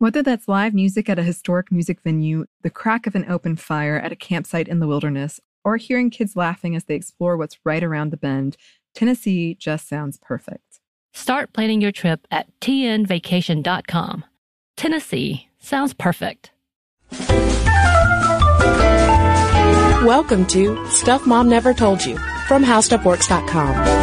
Whether that's live music at a historic music venue, the crack of an open fire at a campsite in the wilderness, or hearing kids laughing as they explore what's right around the bend, Tennessee just sounds perfect. Start planning your trip at tnvacation.com. Tennessee sounds perfect. Welcome to Stuff Mom Never Told You from HowStuffWorks.com.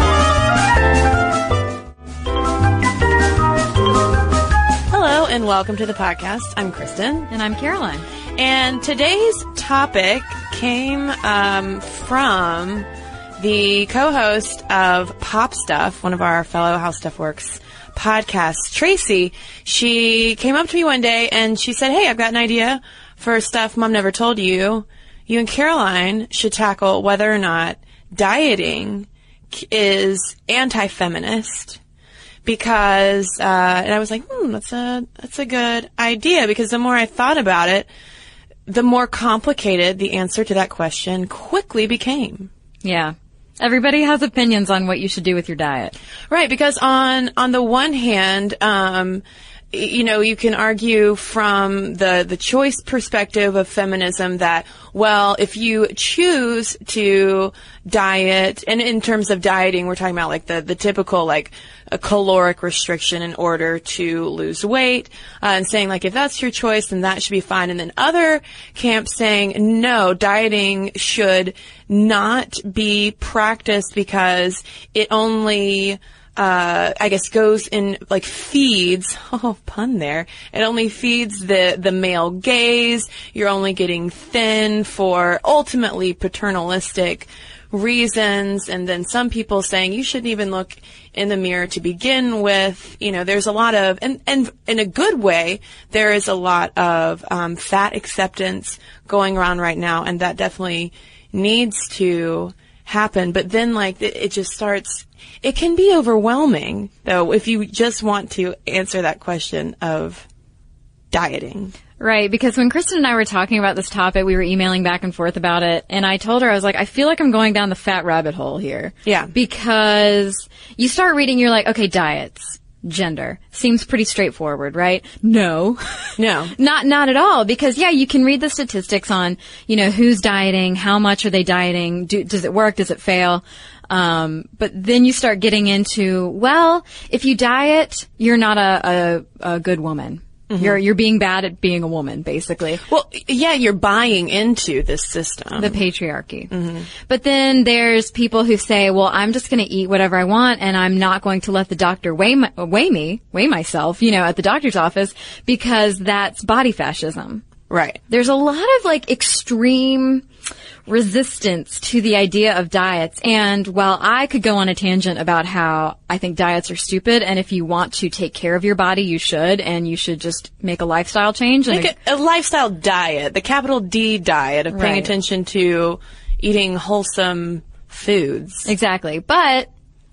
and welcome to the podcast. I'm Kristen. And I'm Caroline. And today's topic came um, from the co-host of Pop Stuff, one of our fellow How Stuff Works podcasts, Tracy. She came up to me one day and she said, "Hey, I've got an idea for stuff Mom never told you. You and Caroline should tackle whether or not dieting is anti-feminist." Because, uh, and I was like, hmm, that's a, that's a good idea because the more I thought about it, the more complicated the answer to that question quickly became. Yeah. Everybody has opinions on what you should do with your diet. Right, because on on the one hand, um, you know, you can argue from the the choice perspective of feminism that well, if you choose to diet, and in terms of dieting, we're talking about like the the typical like a caloric restriction in order to lose weight, uh, and saying like if that's your choice, then that should be fine. And then other camps saying no, dieting should not be practiced because it only uh, I guess goes in like feeds. Oh, pun there. It only feeds the the male gaze. You're only getting thin for ultimately paternalistic reasons. And then some people saying you shouldn't even look in the mirror to begin with. You know, there's a lot of and and in a good way, there is a lot of um, fat acceptance going around right now, and that definitely needs to happen. But then, like, it, it just starts. It can be overwhelming, though, if you just want to answer that question of dieting. Right, because when Kristen and I were talking about this topic, we were emailing back and forth about it, and I told her, I was like, I feel like I'm going down the fat rabbit hole here. Yeah. Because you start reading, you're like, okay, diets, gender, seems pretty straightforward, right? No. No. Not, not at all, because yeah, you can read the statistics on, you know, who's dieting, how much are they dieting, do, does it work, does it fail? Um, but then you start getting into, well, if you diet, you're not a, a, a good woman. Mm-hmm. You're, you're being bad at being a woman, basically. Well, yeah, you're buying into this system. The patriarchy. Mm-hmm. But then there's people who say, well, I'm just going to eat whatever I want and I'm not going to let the doctor weigh, my, weigh me, weigh myself, you know, at the doctor's office because that's body fascism. Right. There's a lot of like extreme resistance to the idea of diets. And while I could go on a tangent about how I think diets are stupid and if you want to take care of your body, you should and you should just make a lifestyle change. And Make a, a lifestyle diet, the capital D diet of paying Right. attention to eating wholesome foods. Exactly. But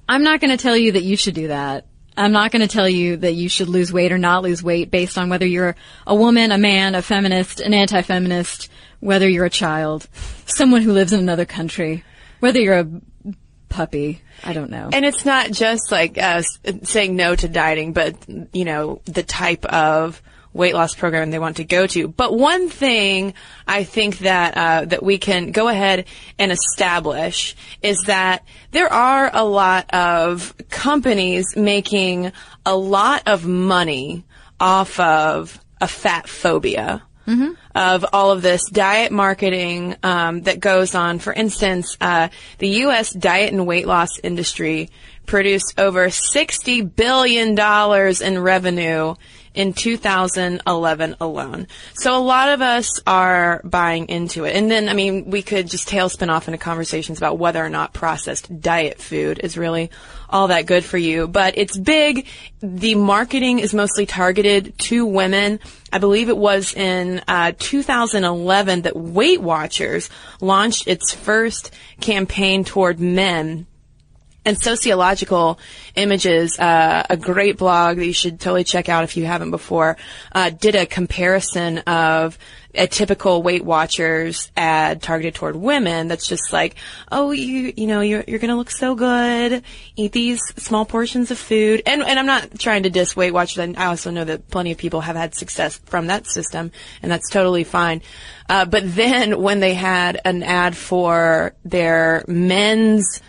I'm not going to tell you that you should do that. I'm not going to tell you that you should lose weight or not lose weight based on whether you're a woman, a man, a feminist, an anti-feminist, whether you're a child, someone who lives in another country, whether you're a puppy. I don't know. And it's not just like uh, saying no to dieting, but you know the type of weight loss program they want to go to. But one thing I think that uh, that we can go ahead and establish is that there are a lot of companies making a lot of money off of a fat phobia. Of all of this diet marketing um, that goes on. For instance, uh, the U.S. diet and weight loss industry produced over $60 billion in revenue in 2011 alone. So a lot of us are buying into it. And then, I mean, we could just tailspin off into conversations about whether or not processed diet food is really all that good for you. But it's big. The marketing is mostly targeted to women. I believe it was in uh, 2011 that Weight Watchers launched its first campaign toward men and sociological images uh, a great blog that you should totally check out if you haven't before uh, did a comparison of a typical weight watchers ad targeted toward women that's just like oh you you know you're, you're gonna look so good. Eat these small portions of food. And and i'm not trying to diss weight watchers. I also know that plenty of people have had success from that system and that's totally fine. Uh, but then when they had an ad for their men's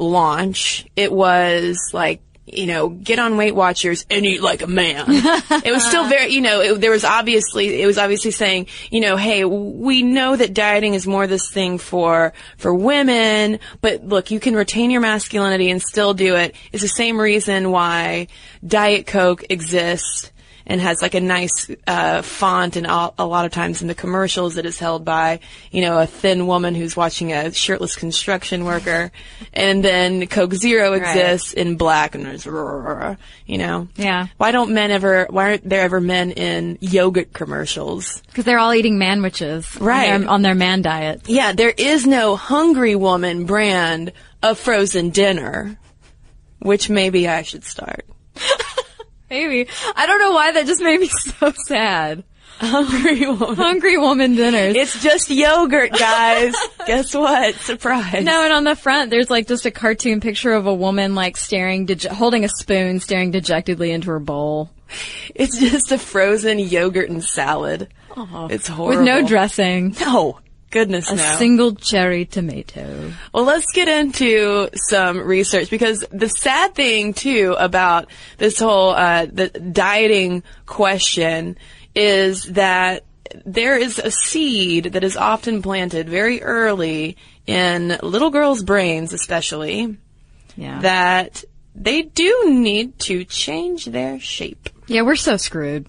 launch, it was like, you know, get on Weight Watchers and eat like a man. it was still very, you know, it, there was obviously, it was obviously saying, you know, hey, we know that dieting is more this thing for, for women, but look, you can retain your masculinity and still do it. It's the same reason why Diet Coke exists and has like a nice uh, font, and all, a lot of times in the commercials it is held by you know a thin woman who's watching a shirtless construction worker, and then Coke Zero exists in black and there's you know Yeah. why don't men ever why aren't there ever men in yogurt commercials? Because they're all eating manwiches. Right. On their, on their man diet. Yeah, there is no Hungry Woman brand of frozen dinner, which maybe I should start. Maybe. I don't know why that just made me so sad. Hungry Woman. Hungry woman dinners. It's just yogurt, guys. Guess what? Surprise. no, and on the front, there's like just a cartoon picture of a woman like staring, dege- holding a spoon, staring dejectedly into her bowl. It's just a frozen yogurt and salad. It's horrible. With no dressing. No. Goodness A no. single cherry tomato. well, let's get into some research because the sad thing too about this whole uh, the dieting question is that there is a seed that is often planted very early in little girls' brains, especially Yeah. that they do need to change their shape. Yeah, we're so screwed.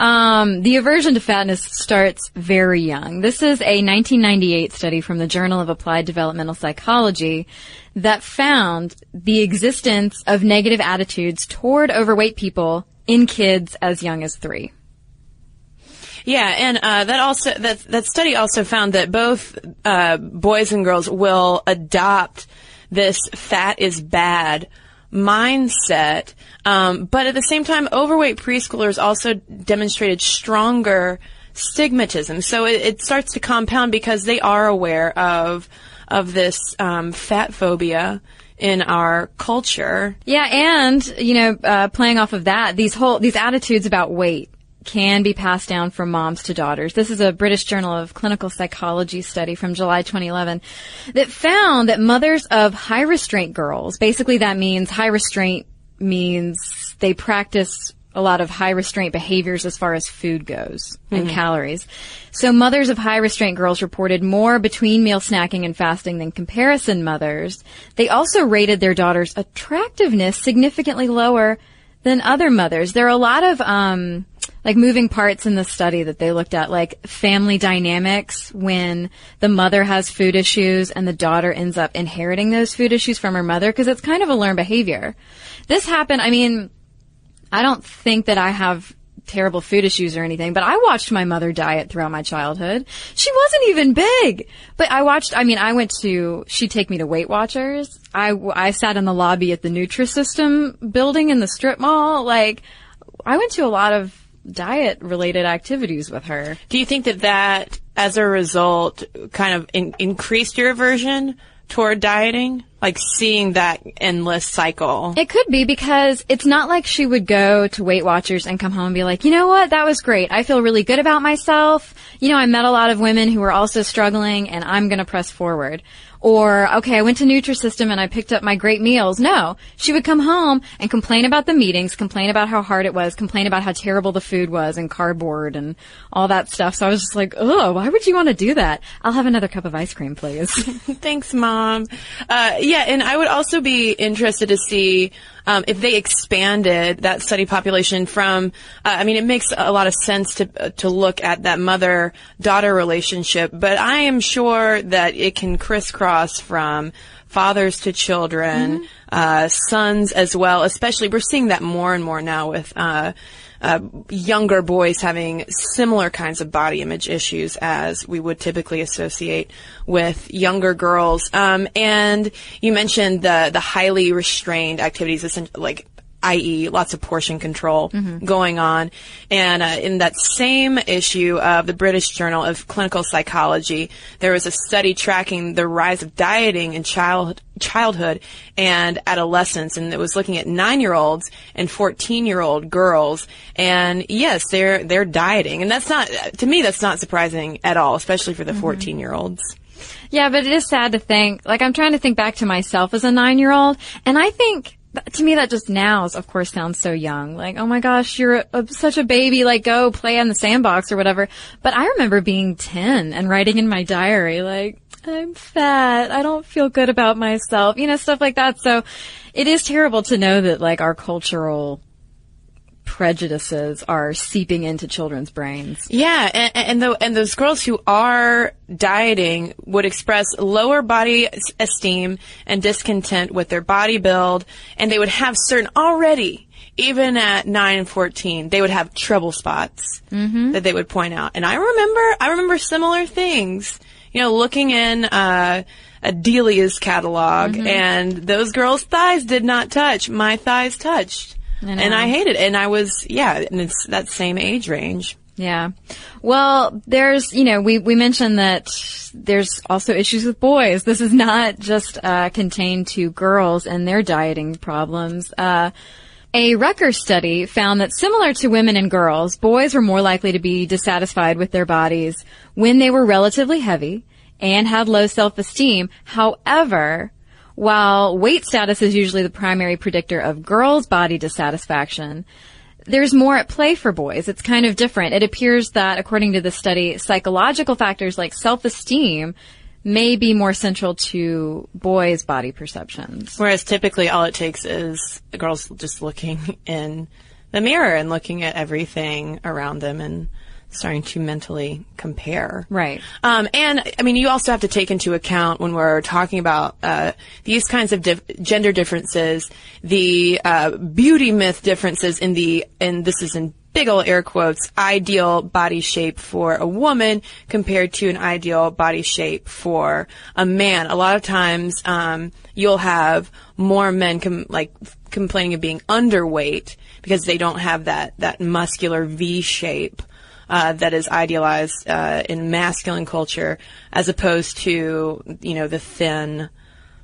Um, the aversion to fatness starts very young. This is a 1998 study from the Journal of Applied Developmental Psychology that found the existence of negative attitudes toward overweight people in kids as young as three. Yeah, and uh, that also that that study also found that both uh, boys and girls will adopt this "fat is bad" mindset, um, but at the same time, overweight preschoolers also demonstrated stronger stigmatism. So it, it starts to compound because they are aware of of this um, fat phobia in our culture. Yeah, and you know, uh, playing off of that, these whole these attitudes about weight can be passed down from moms to daughters. This is a British Journal of Clinical Psychology study from July 2011 that found that mothers of high restraint girls, basically that means high restraint means they practice a lot of high restraint behaviors as far as food goes and calories. So mothers of high restraint girls reported more between meal snacking and fasting than comparison mothers. They also rated their daughter's attractiveness significantly lower than other mothers. There are a lot of um, like moving parts in the study that they looked at, like family dynamics when the mother has food issues and the daughter ends up inheriting those food issues from her mother because it's kind of a learned behavior. This happened. I mean, I don't think that I have terrible food issues or anything, but I watched my mother diet throughout my childhood. She wasn't even big, but I watched, I mean, I went to, she'd take me to Weight Watchers. I, I sat in the lobby at the Nutrisystem building in the strip mall. Like, I went to a lot of diet related activities with her. Do you think that that, as a result, kind of in- increased your aversion toward dieting? Like seeing that endless cycle. It could be because it's not like she would go to Weight Watchers and come home and be like, you know what, that was great. I feel really good about myself. You know, I met a lot of women who were also struggling and I'm going to press forward. Or, okay, I went to Nutrisystem and I picked up my great meals. No. She would come home and complain about the meetings, complain about how hard it was, complain about how terrible the food was and cardboard and all that stuff. So I was just like, oh, why would you want to do that? I'll have another cup of ice cream, please. Thanks, Mom. Uh, yeah, and I would also be interested to see um, if they expanded that study population from, uh, I mean, it makes a lot of sense to uh, to look at that mother daughter relationship, but I am sure that it can crisscross from fathers to children, uh, sons as well. Especially, we're seeing that more and more now with. Uh, uh, younger boys having similar kinds of body image issues as we would typically associate with younger girls. Um, and you mentioned the the highly restrained activities, like i.e., lots of portion control Mm-hmm. going on. And uh, in that same issue of the British Journal of Clinical Psychology, there was a study tracking the rise of dieting in child childhood and adolescence, and it was looking at nine-year-olds and fourteen-year-old girls. And yes, they're they're dieting, and that's not to me that's not surprising at all, especially for the Mm-hmm. fourteen-year-olds. Yeah, but it is sad to think, like, I'm trying to think back to myself as a nine year old, and I think, to me, that just now, of course, sounds so young. Like, oh my gosh, you're a, such a baby, like, go play on the sandbox or whatever. But I remember being 10 and writing in my diary, like, I'm fat, I don't feel good about myself, you know, stuff like that. So it is terrible to know that, like, our cultural prejudices are seeping into children's brains. Yeah, and and, tho- and those girls who are dieting would express lower body esteem and discontent with their body build, and they would have certain already, even at nine and fourteen, they would have trouble spots that they would point out. And I remember, I remember similar things. You know, looking in uh, a Delia's catalog, and those girls' thighs did not touch. My thighs touched. And I hated it. And I was, yeah, and it's that same age range. Yeah. Well, there's, you know, we, we mentioned that there's also issues with boys. This is not just, uh, contained to girls and their dieting problems. Uh, a Rutgers study found that similar to women and girls, boys were more likely to be dissatisfied with their bodies when they were relatively heavy and had low self-esteem. However, while weight status is usually the primary predictor of girls' body dissatisfaction, there's more at play for boys. It's kind of different. It appears that, according to the study, psychological factors like self-esteem may be more central to boys' body perceptions. Whereas typically all it takes is girls just looking in the mirror and looking at everything around them and starting to mentally compare. Right. Um, and I mean, you also have to take into account when we're talking about uh, these kinds of dif- gender differences, the uh, beauty myth differences in the, and this is in big ol' air quotes, ideal body shape for a woman compared to an ideal body shape for a man. A lot of times, um, you'll have more men com- like complaining of being underweight because they don't have that that muscular V shape uh, that is idealized uh, in masculine culture, as opposed to you know the thin,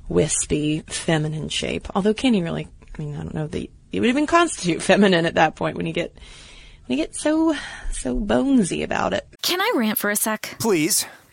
wispy, feminine shape. Although can you really? I mean, I don't know that you would even constitute feminine at that point when you get when you get so so bonesy about it. Can I rant for a sec? Please.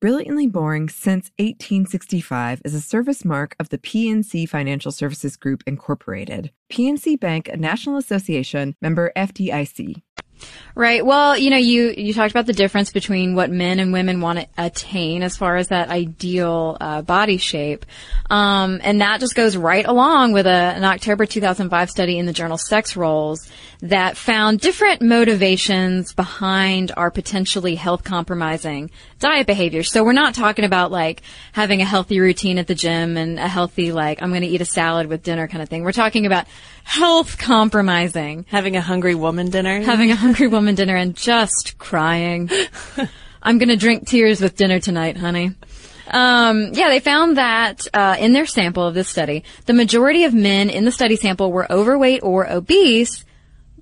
Brilliantly Boring Since 1865 is a service mark of the PNC Financial Services Group, Incorporated. PNC Bank, a National Association member FDIC. Right. Well, you know, you you talked about the difference between what men and women want to attain as far as that ideal uh, body shape, um, and that just goes right along with a, an October 2005 study in the journal Sex Roles that found different motivations behind our potentially health compromising diet behaviors. So we're not talking about like having a healthy routine at the gym and a healthy like I'm going to eat a salad with dinner kind of thing. We're talking about health compromising. Having a hungry woman dinner. Having a hungry woman dinner and just crying. I'm gonna drink tears with dinner tonight, honey. Um, yeah, they found that uh, in their sample of this study, the majority of men in the study sample were overweight or obese,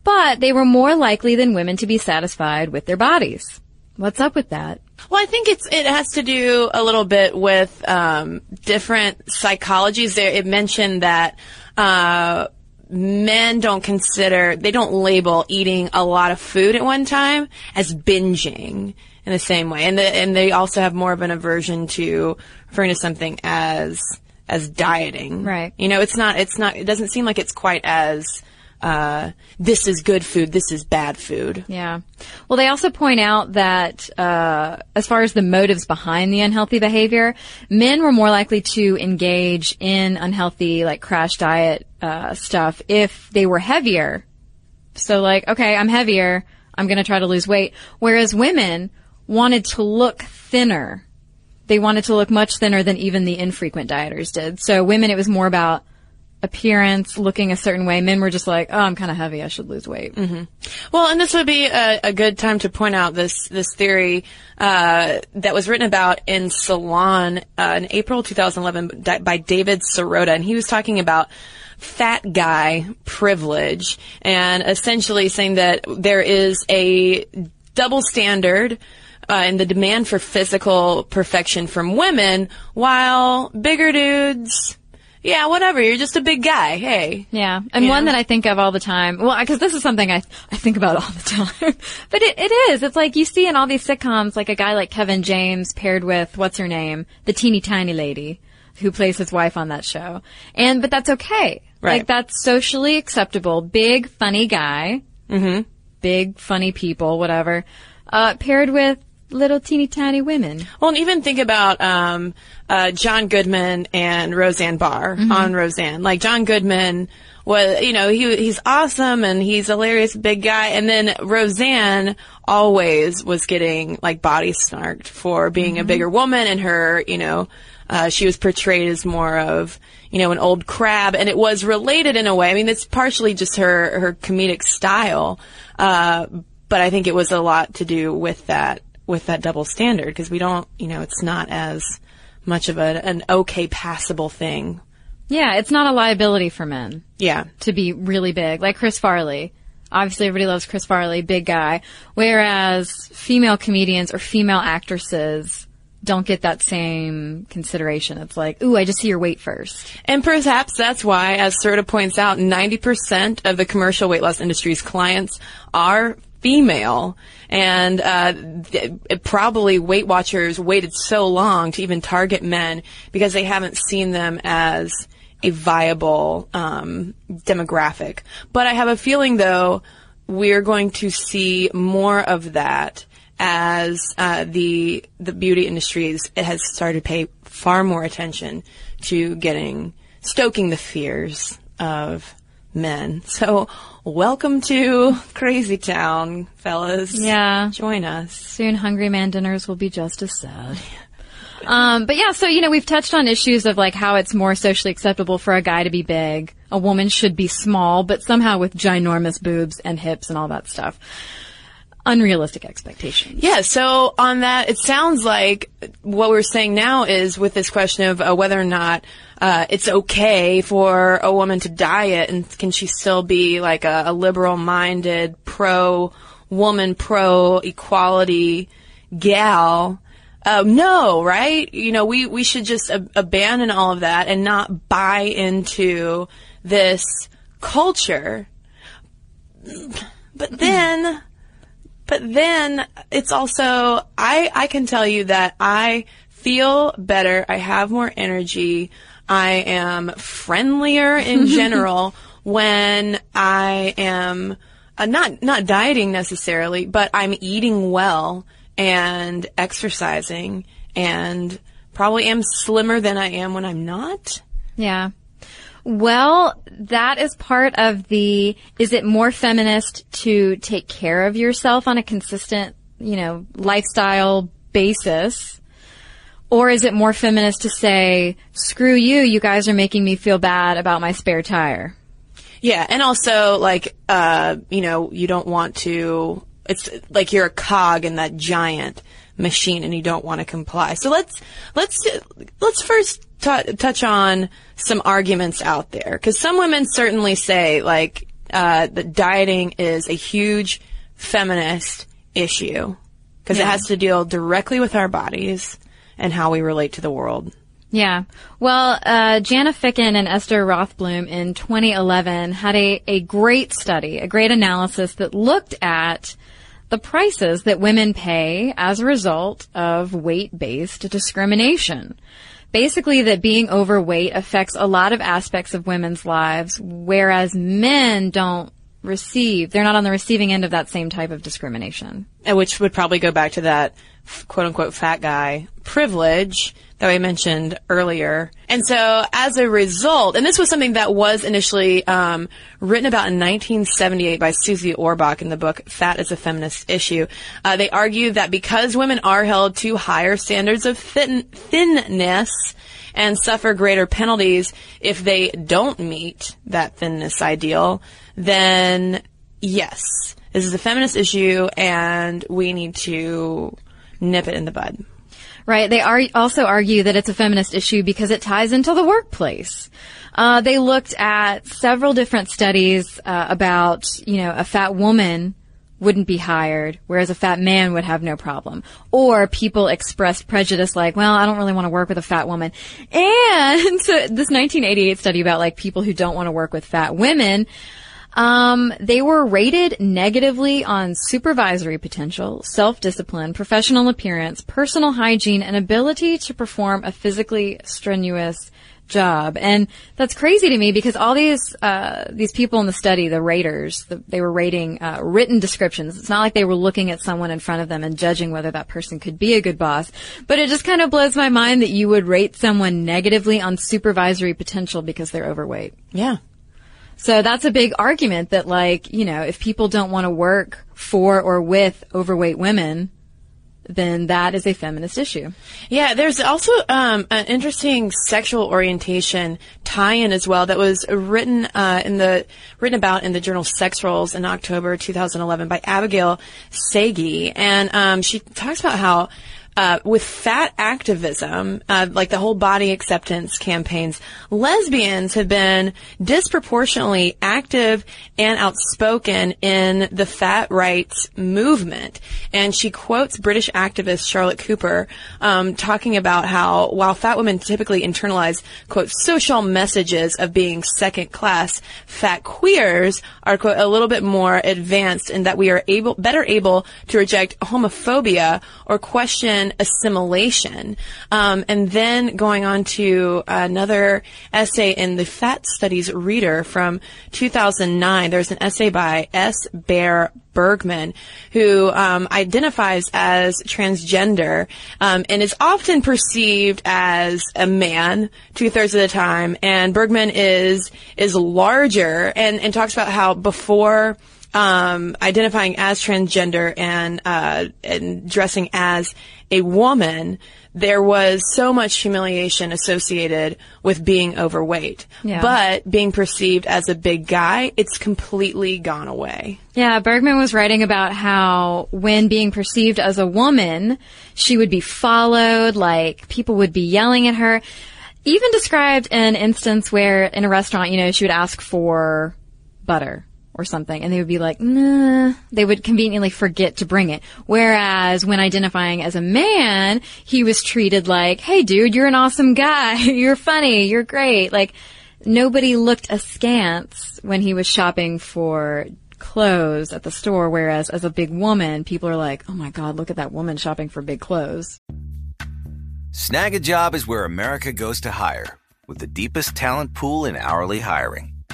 but they were more likely than women to be satisfied with their bodies. What's up with that? Well, I think it's it has to do a little bit with um, different psychologies. There, it mentioned that uh, men don't consider they don't label eating a lot of food at one time as binging in the same way, and the, and they also have more of an aversion to referring to something as as dieting. Right. You know, it's not it's not it doesn't seem like it's quite as uh, this is good food, this is bad food. Yeah. Well, they also point out that uh, as far as the motives behind the unhealthy behavior, men were more likely to engage in unhealthy, like crash diet uh, stuff if they were heavier. So, like, okay, I'm heavier, I'm going to try to lose weight. Whereas women wanted to look thinner. They wanted to look much thinner than even the infrequent dieters did. So, women, it was more about appearance, looking a certain way. Men were just like, oh, I'm kind of heavy. I should lose weight. Mm-hmm. Well, and this would be a, a, good time to point out this this theory uh, that was written about in Salon uh, in April 2011 by David Sirota, and he was talking about fat guy privilege and essentially saying that there is a double standard. Uh, and the demand for physical perfection from women, while bigger dudes yeah, whatever. You're just a big guy. Hey. Yeah. And You one know? that I think of all the time. Well, because this is something I, I think about all the time. but it, it is. It's like you see in all these sitcoms, like a guy like Kevin James paired with, what's her name? The teeny tiny lady who plays his wife on that show. And, but that's okay. Right. Like that's socially acceptable. Big, funny guy. Mm-hmm. Big, funny people, whatever. Uh, paired with little teeny tiny women. Well, and even think about um, uh, John Goodman and Roseanne Barr Mm-hmm. on Roseanne. Like John Goodman was, you know, he he's awesome and he's hilarious, big guy. And then Roseanne always was getting like body snarked for being Mm-hmm. a bigger woman, and her, you know. Uh, she was portrayed as more of, you know, an old crab, and it was related in a way. I mean, it's partially just her her comedic style, uh, but I think it was a lot to do with that with that double standard because we don't, you know, it's not as much of a, an okay passable thing. Yeah, it's not a liability for men. Yeah. to be really big, like Chris Farley. Obviously, everybody loves Chris Farley, big guy. Whereas female comedians or female actresses don't get that same consideration. It's like, ooh, I just see your weight first. And perhaps that's why, as Sirota points out, 90% of the commercial weight loss industry's clients are female. And uh, th- probably Weight Watchers waited so long to even target men because they haven't seen them as a viable um, demographic. But I have a feeling, though, we're going to see more of that as uh, the the beauty industry is, it has started to pay far more attention to getting stoking the fears of men. So, welcome to Crazy Town, fellas. Yeah. Join us. Soon hungry man dinners will be just as sad. Um, but yeah, so, you know, we've touched on issues of like how it's more socially acceptable for a guy to be big. A woman should be small, but somehow with ginormous boobs and hips and all that stuff. Unrealistic expectations. Yeah, so on that, it sounds like what we're saying now is with this question of uh, whether or not uh, it's okay for a woman to diet and can she still be like a, a liberal minded, pro woman, pro equality gal. Uh, no, right? You know, we, we should just ab- abandon all of that and not buy into this culture. But then, but then it's also, I, I can tell you that I feel better. I have more energy. I am friendlier in general when I am uh, not, not dieting necessarily, but I'm eating well and exercising and probably am slimmer than I am when I'm not. Yeah. Well, that is part of the, is it more feminist to take care of yourself on a consistent, you know, lifestyle basis? Or is it more feminist to say, screw you, you guys are making me feel bad about my spare tire? Yeah, and also like uh, you know, you don't want to. It's like you're a cog in that giant machine, and you don't want to comply. So let's let's let's first t- touch on some arguments out there, because some women certainly say like uh, that dieting is a huge feminist issue because it has to deal directly with our bodies and how we relate to the world. Yeah. Well, uh, Janna Fikkan and Esther Rothblum in 2011 had a, a great study, a great analysis that looked at the prices that women pay as a result of weight-based discrimination. Basically that being overweight affects a lot of aspects of women's lives, whereas men don't receive, they're not on the receiving end of that same type of discrimination. And which would probably go back to that quote unquote fat guy privilege that we mentioned earlier. And so as a result, and this was something that was initially um, written about in 1978 by Susie Orbach in the book Fat is a Feminist Issue, uh, they argue that because women are held to higher standards of thin- thinness, and suffer greater penalties if they don't meet that thinness ideal, then yes, this is a feminist issue and we need to nip it in the bud. Right. They are also argue that it's a feminist issue because it ties into the workplace. Uh, they looked at several different studies uh, about, you know, a fat woman wouldn't be hired, whereas a fat man would have no problem. Or people expressed prejudice like, well, I don't really want to work with a fat woman. And so this 1988 study about like people who don't want to work with fat women, um, they were rated negatively on supervisory potential, self-discipline, professional appearance, personal hygiene, and ability to perform a physically strenuous job. And that's crazy to me because all these, uh, these people in the study, the raters, the, they were rating, uh, written descriptions. It's not like they were looking at someone in front of them and judging whether that person could be a good boss. But it just kind of blows my mind that you would rate someone negatively on supervisory potential because they're overweight. Yeah. So that's a big argument that like, you know, if people don't want to work for or with overweight women, then that is a feminist issue. Yeah, there's also um, an interesting sexual orientation tie-in as well that was written uh, in the written about in the journal Sex Roles in October 2011 by Abigail Saguy, and um, she talks about how. Uh, with fat activism, uh, like the whole body acceptance campaigns, lesbians have been disproportionately active and outspoken in the fat rights movement. And she quotes British activist Charlotte Cooper um, talking about how while fat women typically internalize quote social messages of being second class, fat queers are quote a little bit more advanced in that we are able better able to reject homophobia or question on assimilation. Um, and then going on to another essay in the Fat Studies Reader from 2009. There's an essay by S. Bear Bergman, who um, identifies as transgender um, and is often perceived as a man two thirds of the time. And Bergman is is larger and, and talks about how before um, identifying as transgender and uh, and dressing as a woman, there was so much humiliation associated with being overweight. Yeah. But being perceived as a big guy, it's completely gone away. Yeah, Bergman was writing about how when being perceived as a woman, she would be followed, like people would be yelling at her. Even described an instance where in a restaurant, you know, she would ask for butter or something and they would be like, nah, they would conveniently forget to bring it. Whereas when identifying as a man, he was treated like, hey dude, you're an awesome guy. You're funny. You're great. Like nobody looked askance when he was shopping for clothes at the store. Whereas as a big woman, people are like, oh my God, look at that woman shopping for big clothes. Snagajob is where America goes to hire, with the deepest talent pool in hourly hiring.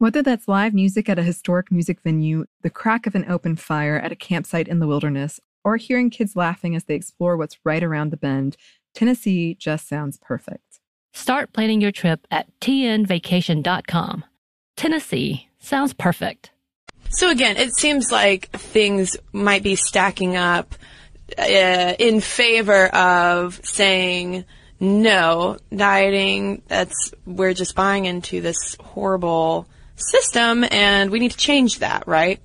Whether that's live music at a historic music venue, the crack of an open fire at a campsite in the wilderness, or hearing kids laughing as they explore what's right around the bend, Tennessee just sounds perfect. Start planning your trip at tnvacation.com. Tennessee sounds perfect. So again, it seems like things might be stacking up uh, in favor of saying no dieting. That's we're just buying into this horrible system, and we need to change that, right?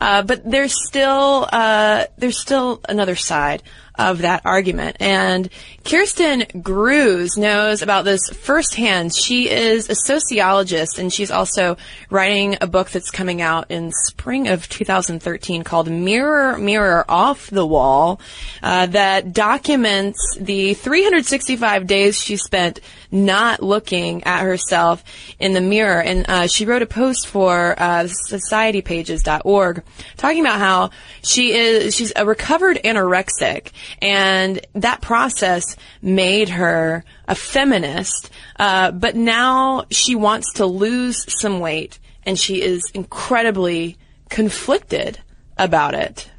Uh, but there's still uh, there's still another side of that argument. And Kjerstin Gruys knows about this firsthand. She is a sociologist and she's also writing a book that's coming out in spring of 2013 called Mirror, Mirror Off the Wall, uh, that documents the 365 days she spent not looking at herself in the mirror. And uh, she wrote a post for uh, societypages.org talking about how she is she's a recovered anorexic and that process made her a feminist. Uh, but now she wants to lose some weight, and she is incredibly conflicted about it.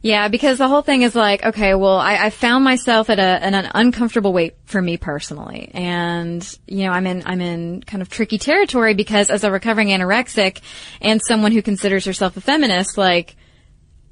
Yeah, because the whole thing is like, okay, well, I, I found myself at, a, at an uncomfortable weight for me personally, and you know, I'm in I'm in kind of tricky territory because as a recovering anorexic and someone who considers herself a feminist, like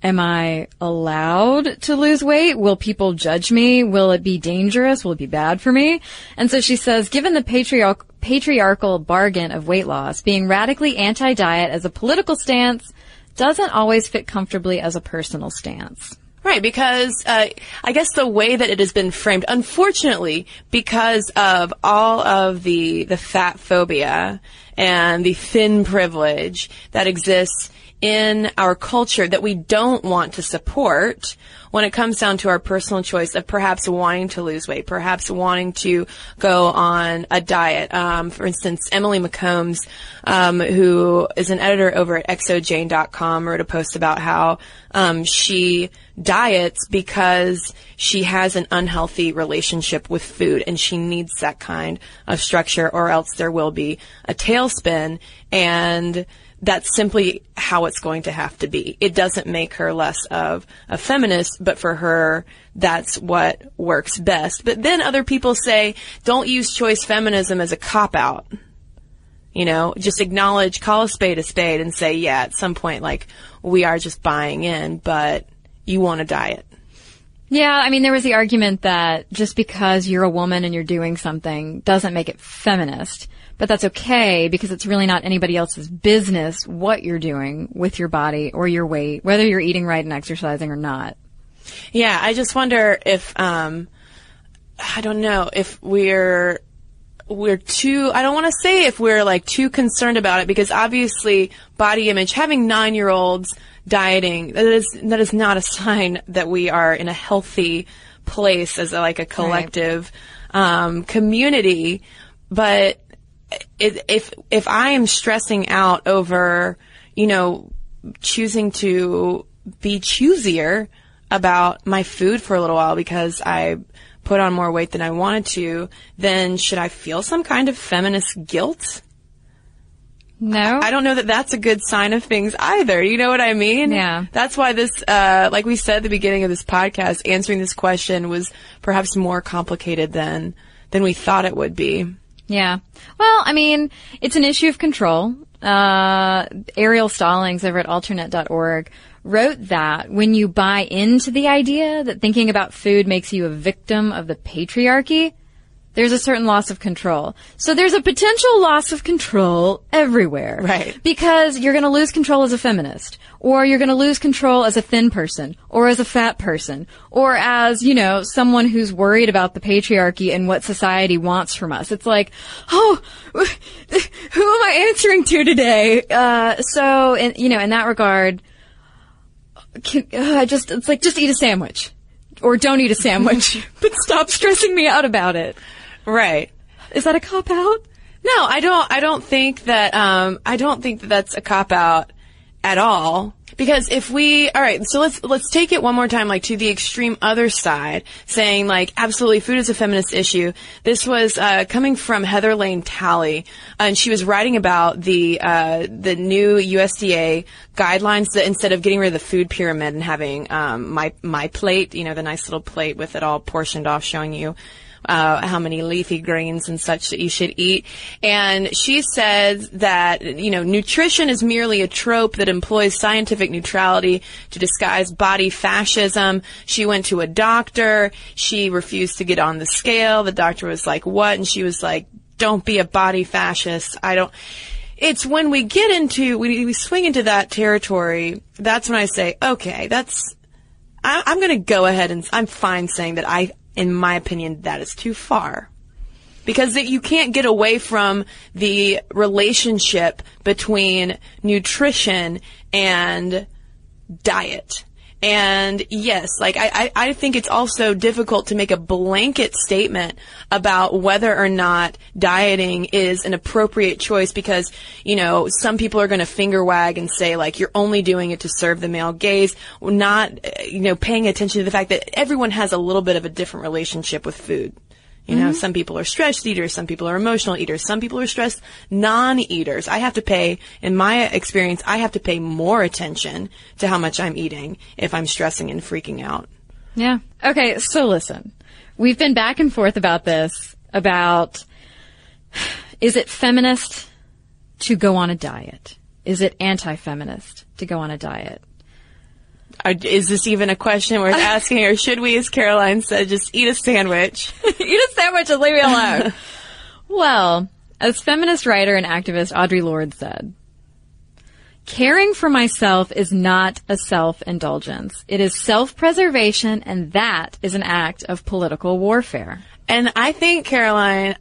Am I allowed to lose weight? Will people judge me? Will it be dangerous? Will it be bad for me? And so she says, given the patriarch- patriarchal bargain of weight loss, being radically anti-diet as a political stance doesn't always fit comfortably as a personal stance. Right, because uh, I guess the way that it has been framed, unfortunately, because of all of the the fat phobia and the thin privilege that exists in our culture that we don't want to support when it comes down to our personal choice of perhaps wanting to lose weight, perhaps wanting to go on a diet. Um, for instance, Emily McCombs, um, who is an editor over at xojane.com, wrote a post about how um, she diets because she has an unhealthy relationship with food and she needs that kind of structure or else there will be a tailspin and that's simply how it's going to have to be. It doesn't make her less of a feminist, but for her, that's what works best. But then other people say, don't use choice feminism as a cop out. You know, just acknowledge, call a spade a spade and say, yeah, at some point, like, we are just buying in, but you want a diet. Yeah, I mean, there was the argument that just because you're a woman and you're doing something doesn't make it feminist. But that's okay because it's really not anybody else's business what you're doing with your body or your weight, whether you're eating right and exercising or not. Yeah, I just wonder if, um, I don't know, if we're, we're too, I don't want to say if we're like too concerned about it because obviously body image, having nine year olds dieting, that is, that is not a sign that we are in a healthy place as a, like a collective, right. um, community. But if if I am stressing out over, you know, choosing to be choosier about my food for a little while because I put on more weight than I wanted to, then should I feel some kind of feminist guilt? No. I don't know that that's a good sign of things either. You know what I mean? Yeah. That's why this, uh, like we said at the beginning of this podcast, answering this question was perhaps more complicated than, than we thought it would be. Yeah. Well, I mean, it's an issue of control. Uh, Ariel Stallings over at alternate.org wrote that when you buy into the idea that thinking about food makes you a victim of the patriarchy, there's a certain loss of control. So there's a potential loss of control everywhere. Right. Because you're going to lose control as a feminist, or you're going to lose control as a thin person, or as a fat person, or as, you know, someone who's worried about the patriarchy and what society wants from us. It's like, oh, who am I answering to today? Uh, so, in, you know, in that regard, can, uh, just, it's like, just eat a sandwich. Or don't eat a sandwich, but stop stressing me out about it. Right. Is that a cop out? No, I don't. I don't think that. Um, I don't think that that's a cop out at all. Because if we, all right, so let's let's take it one more time, like to the extreme other side, saying like absolutely food is a feminist issue. This was uh, coming from Heather Laine Talley, and she was writing about the uh, the new USDA guidelines that instead of getting rid of the food pyramid and having um, my my plate, you know, the nice little plate with it all portioned off, showing you uh, how many leafy greens and such that you should eat. And she says that, you know, nutrition is merely a trope that employs scientific neutrality to disguise body fascism. She went to a doctor. She refused to get on the scale. The doctor was like, what? And she was like, don't be a body fascist. I don't, it's when we get into, we, we swing into that territory, that's when I say, okay, that's, I, I'm going to go ahead and I'm fine saying that I, in my opinion, that is too far. Because you can't get away from the relationship between nutrition and diet. And yes, like I, I, think it's also difficult to make a blanket statement about whether or not dieting is an appropriate choice because, you know, some people are going to finger wag and say like you're only doing it to serve the male gaze, not, you know, paying attention to the fact that everyone has a little bit of a different relationship with food. You know, mm-hmm. some people are stressed eaters, some people are emotional eaters, some people are stressed non-eaters. I have to pay, in my experience, I have to pay more attention to how much I'm eating if I'm stressing and freaking out. Yeah. Okay, so listen. We've been back and forth about this, about is it feminist to go on a diet? Is it anti-feminist to go on a diet? Is this even a question worth asking, or should we, as Caroline said, just eat a sandwich? eat a sandwich and leave me alone. well, as feminist writer and activist Audre Lorde said, caring for myself is not a self-indulgence. It is self-preservation, and that is an act of political warfare. And I think, Caroline,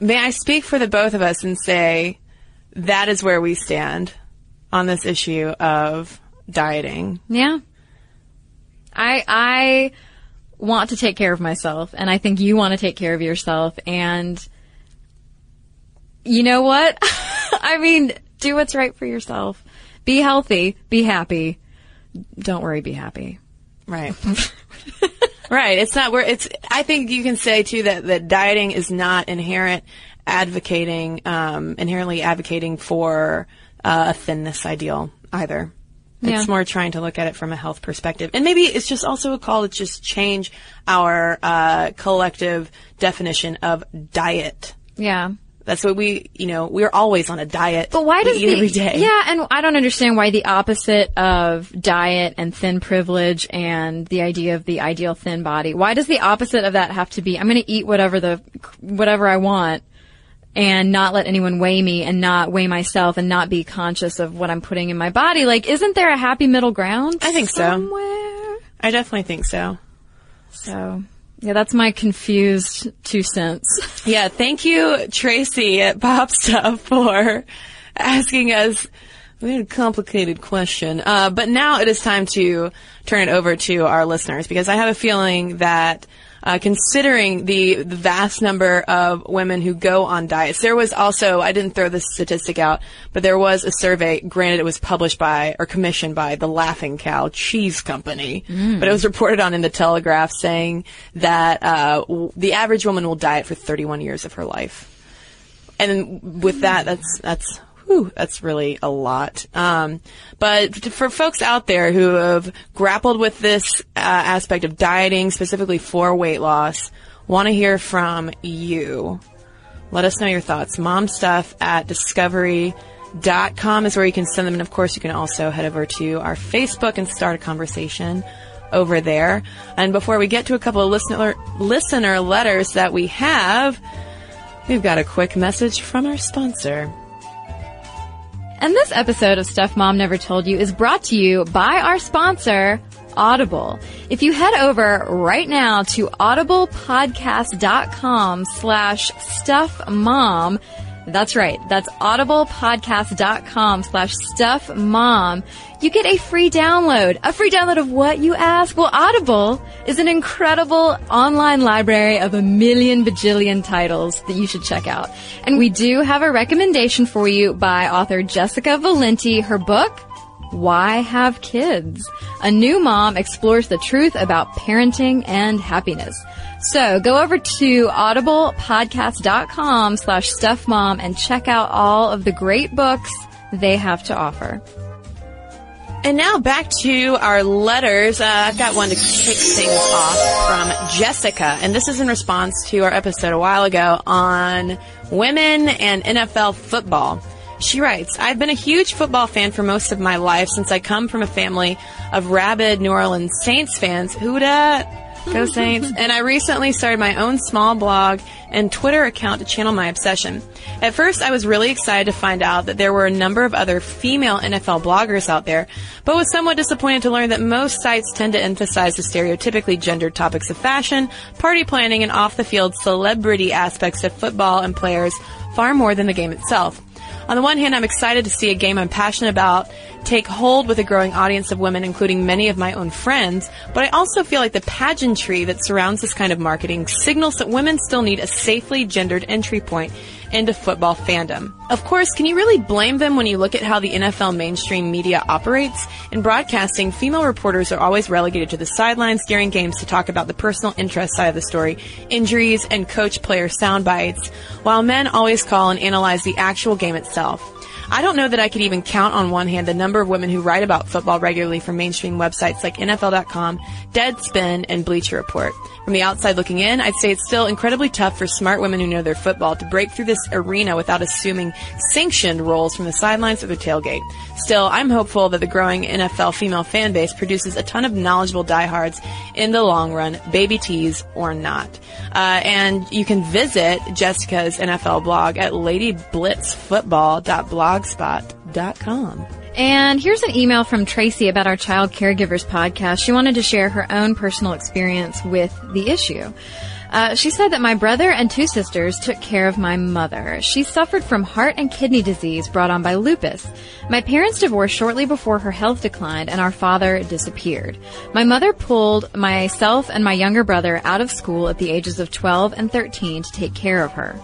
may I speak for the both of us and say that is where we stand. on this issue of dieting. Yeah. I I want to take care of myself and I think you want to take care of yourself and you know what? I mean, do what's right for yourself. Be healthy, be happy. Don't worry, be happy. Right. right. It's not where it's, I think you can say too that, that dieting is not inherent advocating, um, inherently advocating for uh, a thinness ideal either. Yeah. It's more trying to look at it from a health perspective. And maybe it's just also a call to just change our, uh, collective definition of diet. Yeah. That's what we, you know, we're always on a diet. But why does eat the, every day? Yeah, and I don't understand why the opposite of diet and thin privilege and the idea of the ideal thin body. Why does the opposite of that have to be I'm going to eat whatever the whatever I want and not let anyone weigh me and not weigh myself and not be conscious of what I'm putting in my body? Like isn't there a happy middle ground? I think so. I definitely think so. So, yeah, that's my confused two cents. Yeah, thank you, Tracy at Pop Stuff, for asking us we had a complicated question. Uh, but now it is time to turn it over to our listeners because I have a feeling that uh, considering the, the vast number of women who go on diets, there was also, I didn't throw this statistic out, but there was a survey, granted it was published by or commissioned by the Laughing Cow Cheese Company, but it was reported on in the Telegraph saying that uh, w- the average woman will diet for 31 years of her life. And with that, that's that's whew, that's really a lot. Um, but for folks out there who have grappled with this uh, aspect of dieting, specifically for weight loss, want to hear from you. Let us know your thoughts. Momstuff at discovery.com is where you can send them. And of course, you can also head over to our Facebook and start a conversation over there. And before we get to a couple of listener, listener letters that we have, We've got a quick message from our sponsor. And this episode of Stuff Mom Never Told You is brought to you by our sponsor, Audible. If you head over right now to audiblepodcast.com slash stuffmom, that's right, that's audiblepodcast.com slash stuff mom. you get a free download. A free download of what, you ask? Well, Audible is an incredible online library of a million bajillion titles that you should check out. And we do have a recommendation for you by author Jessica Valenti. Her book, Why Have Kids? A new mom explores the truth about parenting and happiness. So go over to audiblepodcast.com slash stuffmom and check out all of the great books they have to offer. And now back to our letters. Uh, I've got one to kick things off from Jessica, and this is in response to our episode a while ago on women and NFL football. She writes, I've been a huge football fan for most of my life since I come from a family of rabid New Orleans Saints fans. Who dat? Go Saints. and I recently started my own small blog and Twitter account to channel my obsession. At first, I was really excited to find out that there were a number of other female NFL bloggers out there, but was somewhat disappointed to learn that most sites tend to emphasize the stereotypically gendered topics of fashion, party planning, and off the field celebrity aspects of football and players far more than the game itself. On the one hand, I'm excited to see a game I'm passionate about take hold with a growing audience of women, including many of my own friends, but I also feel like the pageantry that surrounds this kind of marketing signals that women still need a safely gendered entry point into football fandom. Of course, can you really blame them when you look at how the NFL mainstream media operates? In broadcasting, female reporters are always relegated to the sidelines during games to talk about the personal interest side of the story, injuries, and coach player sound bites, while men always call and analyze the actual game itself. I don't know that I could even count on one hand the number of women who write about football regularly for mainstream websites like NFL.com, Deadspin, and Bleacher Report. From the outside looking in, I'd say it's still incredibly tough for smart women who know their football to break through this arena without assuming sanctioned roles from the sidelines or the tailgate. Still, I'm hopeful that the growing NFL female fan base produces a ton of knowledgeable diehards in the long run, baby tees or not. Uh, and you can visit Jessica's NFL blog at ladyblitzfootball.blogspot.com. And here's an email from Tracy about our Child Caregivers podcast. She wanted to share her own personal experience with the issue. Uh, she said that my brother and two sisters took care of my mother. She suffered from heart and kidney disease brought on by lupus. My parents divorced shortly before her health declined and our father disappeared. My mother pulled myself and my younger brother out of school at the ages of 12 and 13 to take care of her.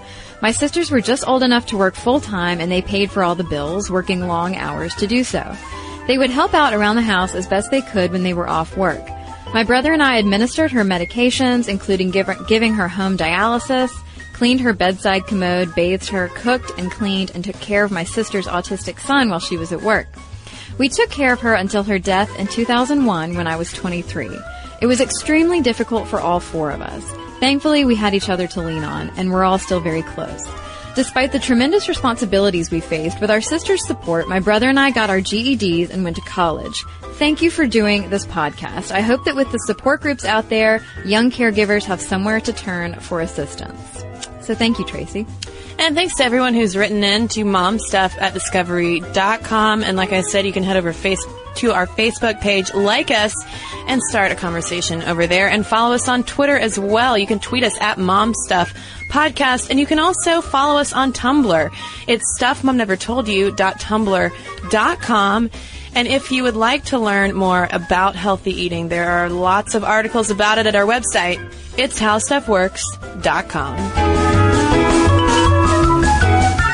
My sisters were just old enough to work full time and they paid for all the bills, working long hours to do so. They would help out around the house as best they could when they were off work. My brother and I administered her medications, including give, giving her home dialysis, cleaned her bedside commode, bathed her, cooked and cleaned, and took care of my sister's autistic son while she was at work. We took care of her until her death in 2001 when I was 23. It was extremely difficult for all four of us. Thankfully, we had each other to lean on, and we're all still very close. Despite the tremendous responsibilities we faced, with our sister's support, my brother and I got our GEDs and went to college. Thank you for doing this podcast. I hope that with the support groups out there, young caregivers have somewhere to turn for assistance. So thank you, Tracy. And thanks to everyone who's written in to momstuff at discovery.com. And like I said, you can head over face, to our Facebook page, like us, and start a conversation over there. And follow us on Twitter as well. You can tweet us at momstuff podcast. And you can also follow us on Tumblr. It's stuffmomnevertoldyou.tumblr.com. And if you would like to learn more about healthy eating, there are lots of articles about it at our website. It's howstuffworks.com.